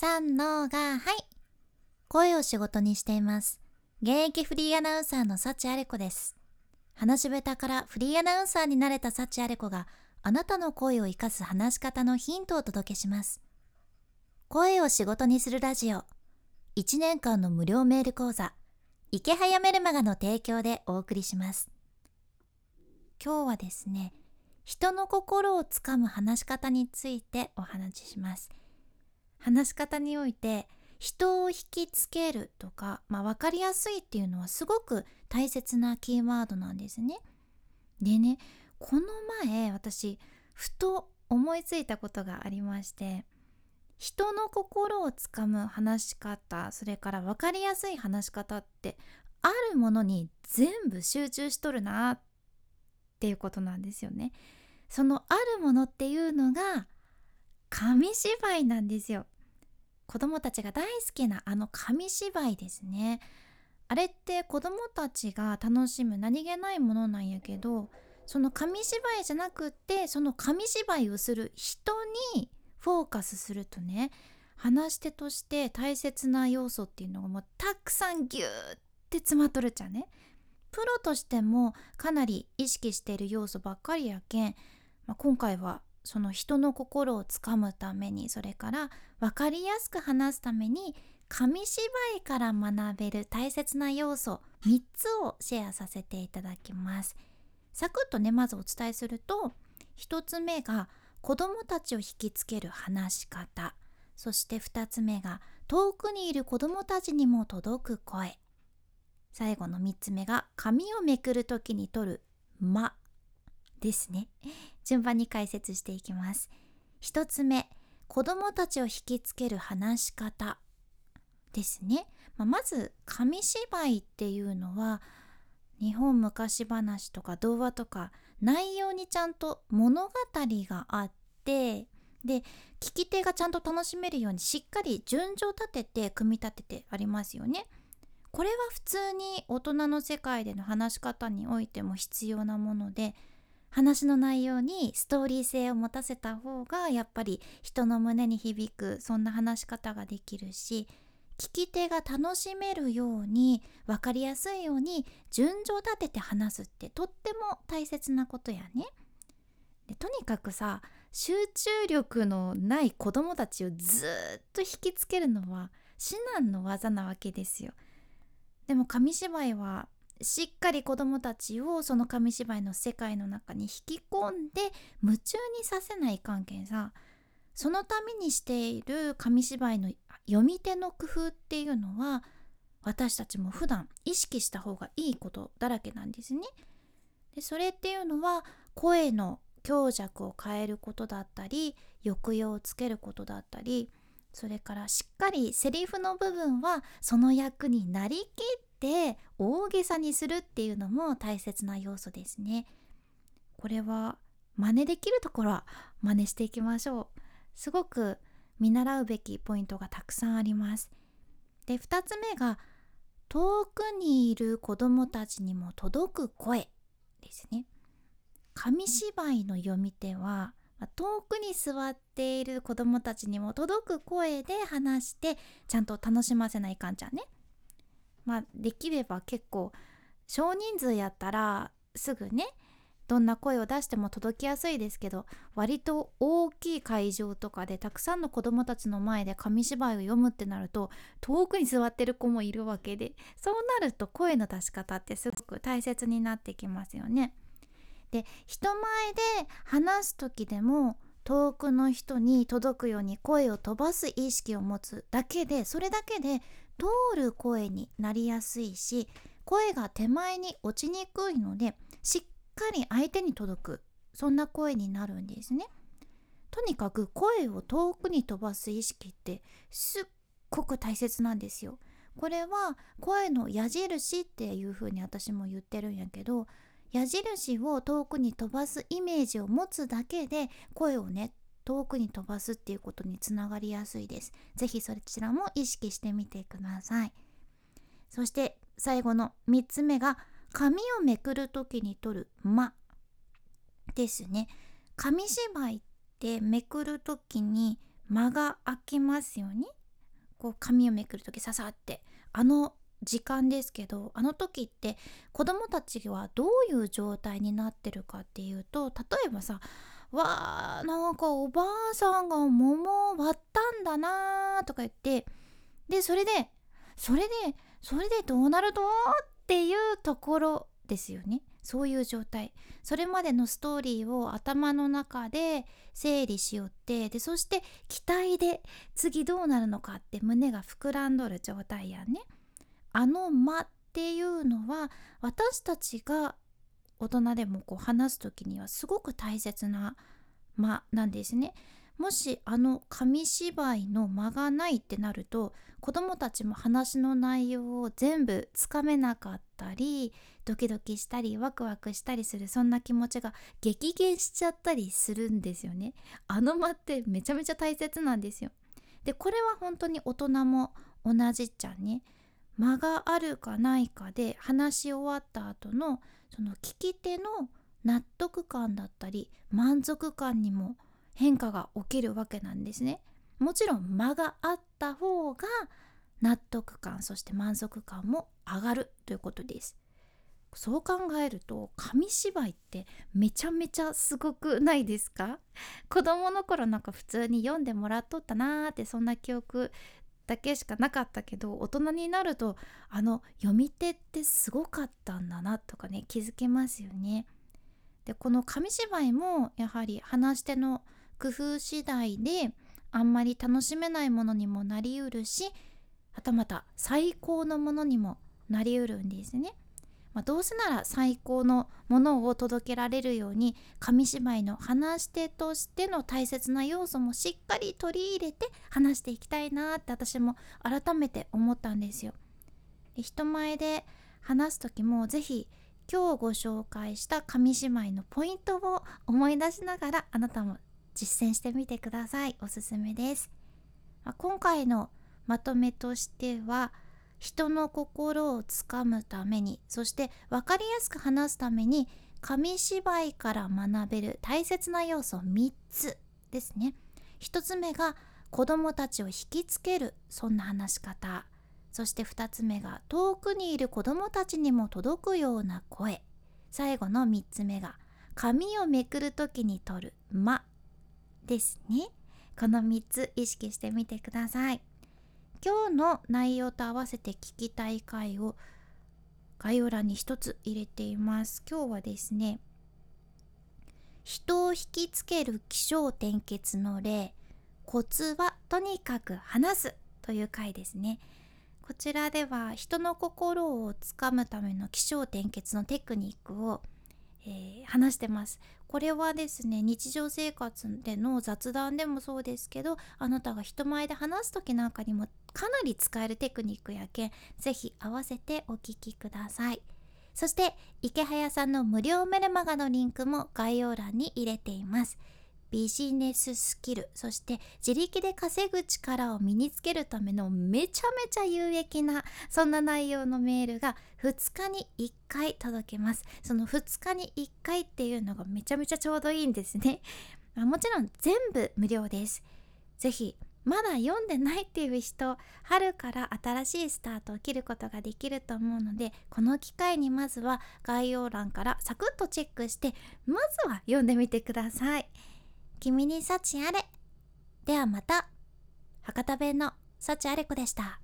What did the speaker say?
三のがはい。声を仕事にしています。現役フリーアナウンサーの幸あれ子です。話し下手からフリーアナウンサーになれた幸あれ子があなたの声を生かす話し方のヒントをお届けします。声を仕事にするラジオ。1年間の無料メール講座。池早メルマガの提供でお送りします。今日はですね人の心をつかむ話し方についてお話しします。話し方において人を引きつけるとか、まあ、分かりやすいっていうのはすごく大切なキーワードなんですね。でねこの前私ふと思いついたことがありまして人の心をつかむ話し方それから分かりやすい話し方ってあるものに全部集中しとるなっていうことなんですよね。そのあるものっていうのが紙芝居なんですよ。子供たちが大好きなあの紙芝居ですね。あれって子供たちが楽しむ何気ないものなんやけどその紙芝居じゃなくってその紙芝居をする人にフォーカスするとね話し手として大切な要素っていうのがもうたくさんギューって詰まっとるじゃんね。プロとしてもかなり意識している要素ばっかりやけんまあ、今回はその人の心をつかむためにそれから分かりやすく話すために紙芝居から学べる大切な要素3つをシェアさせていただきます。サクッとねまずお伝えすると1つ目が子どもたちを引きつける話し方。そして2つ目が遠くにいる子どもたちにも届く声。最後の3つ目が紙をめくる時に取る「間」ですね。順番に解説していきます。1つ目子どもたちを引きつける話し方ですね、まあ、まず紙芝居っていうのは日本昔話とか童話とか内容にちゃんと物語があってで聞き手がちゃんと楽しめるようにしっかり順序立てて組み立ててありますよね。これは普通に大人の世界での話し方においても必要なもので話の内容にストーリー性を持たせた方がやっぱり人の胸に響くそんな話し方ができるし聞き手が楽しめるように分かりやすいように順序立てて話すってとっても大切なことやね。でとにかくさ集中力のない子供たちをずっと引きつけるのは至難の技なわけですよ。でも紙芝居はしっかり子どもたちをその紙芝居の世界の中に引き込んで夢中にさせない関係さそのためにしている紙芝居の読み手の工夫っていうのは私たちも普段意識した方がいいことだらけなんですね。でそれっていうのは声の強弱を変えることだったり抑揚をつけることだったりそれからしっかりセリフの部分はその役になりきっって大げさにするっていうのも大切な要素ですね。これは真似できるところは真似していきましょう。すごく見習うべきポイントがたくさんあります。で2つ目が遠くにいる子どもたちにも届く声ですね。紙芝居の読み手は遠くに座っている子どもたちにも届く声で話してちゃんと楽しませないかんちゃんね。まあできれば結構少人数やったらすぐねどんな声を出しても届きやすいですけど割と大きい会場とかでたくさんの子どもたちの前で紙芝居を読むってなると遠くに座ってる子もいるわけでそうなると声の出し方ってすごく大切になってきますよね。で人前で話す時でも遠くの人に届くように声を飛ばす意識を持つだけでそれだけで通る声になりやすいし声が手前に落ちにくいのでしっかり相手に届くそんな声になるんですね。とにかく声を遠くに飛ばす意識ってすっごく大切なんですよ。これは声の矢印っていう風に私も言ってるんやけど矢印を遠くに飛ばすイメージを持つだけで声をね遠くに飛ばすっていうことにつながりやすいです。ぜひそちらも意識してみてください。そして最後の3つ目が紙をめくる時に取る間ですね。紙芝居ってめくる時に間が空きますよね。こう紙をめくる時ささってあの時間ですけどあの時って子供たちはどういう状態になってるかっていうと例えばさ「わーなんかおばあさんが桃割ったんだな」とか言ってでそれでそれでそれでどうなるとっていうところですよね。そういう状態。それまでのストーリーを頭の中で整理しよってでそして期待で次どうなるのかって胸が膨らんどる状態やね。あの間っていうのは私たちが大人でもこう話す時にはすごく大切な間なんですね。もしあの紙芝居の間がないってなると子どもたちも話の内容を全部つかめなかったりドキドキしたりワクワクしたりするそんな気持ちが激減しちゃったりするんですよね。あの間ってめちゃめちゃ大切なんですよ。でこれは本当に大人も同じっちゃね。間があるかないかで話し終わった後のその聞き手の納得感だったり満足感にも変化が起きるわけなんですね。もちろん間があった方が納得感そして満足感も上がるということです。そう考えると紙芝居ってめちゃめちゃすごくないですか？子供の頃なんか普通に読んでもらっとったなーってそんな記憶だけしかなかったけど大人になるとあの読み手ってすごかったんだなとかね気づけますよね。でこの紙芝居もやはり話し手の工夫次第であんまり楽しめないものにもなりうるしはたまた最高のものにもなりうるんですね。まあ、どうせなら最高のものを届けられるように紙芝居の話し手としての大切な要素もしっかり取り入れて話していきたいなって私も改めて思ったんですよ。で人前で話す時も是非今日ご紹介した紙芝居のポイントを思い出しながらあなたも実践してみてくださいおすすめです、まあ、今回のまとめとしては人の心をつかむためにそして分かりやすく話すために紙芝居から学べる大切な要素3つですね。1つ目が子どもたちを引きつけるそんな話し方。そして2つ目が遠くにいる子どもたちにも届くような声。最後の3つ目が紙をめくる時に取る「間」ですね。この3つ意識してみてください。今日の内容と合わせて聞きたい回を概要欄に一つ入れています。今日はですね人を引きつける気象転結の例コツはとにかく話すという回ですね。こちらでは人の心をつかむための気象転結のテクニックをえー、話してます。これはですね日常生活での雑談でもそうですけどあなたが人前で話す時なんかにもかなり使えるテクニックやけん是非合わせてお聞きください。そして池早さんの無料メルマガのリンクも概要欄に入れています。ビジネススキルそして自力で稼ぐ力を身につけるためのめちゃめちゃ有益なそんな内容のメールが2日に1回届けます。その2日に1回っていうのがめちゃめちゃちょうどいいんですね、まあ、もちろん全部無料です。ぜひまだ読んでないっていう人春から新しいスタートを切ることができると思うのでこの機会にまずは概要欄からサクッとチェックしてまずは読んでみてください。君に幸あれ。ではまた。博多弁の幸あれ子でした。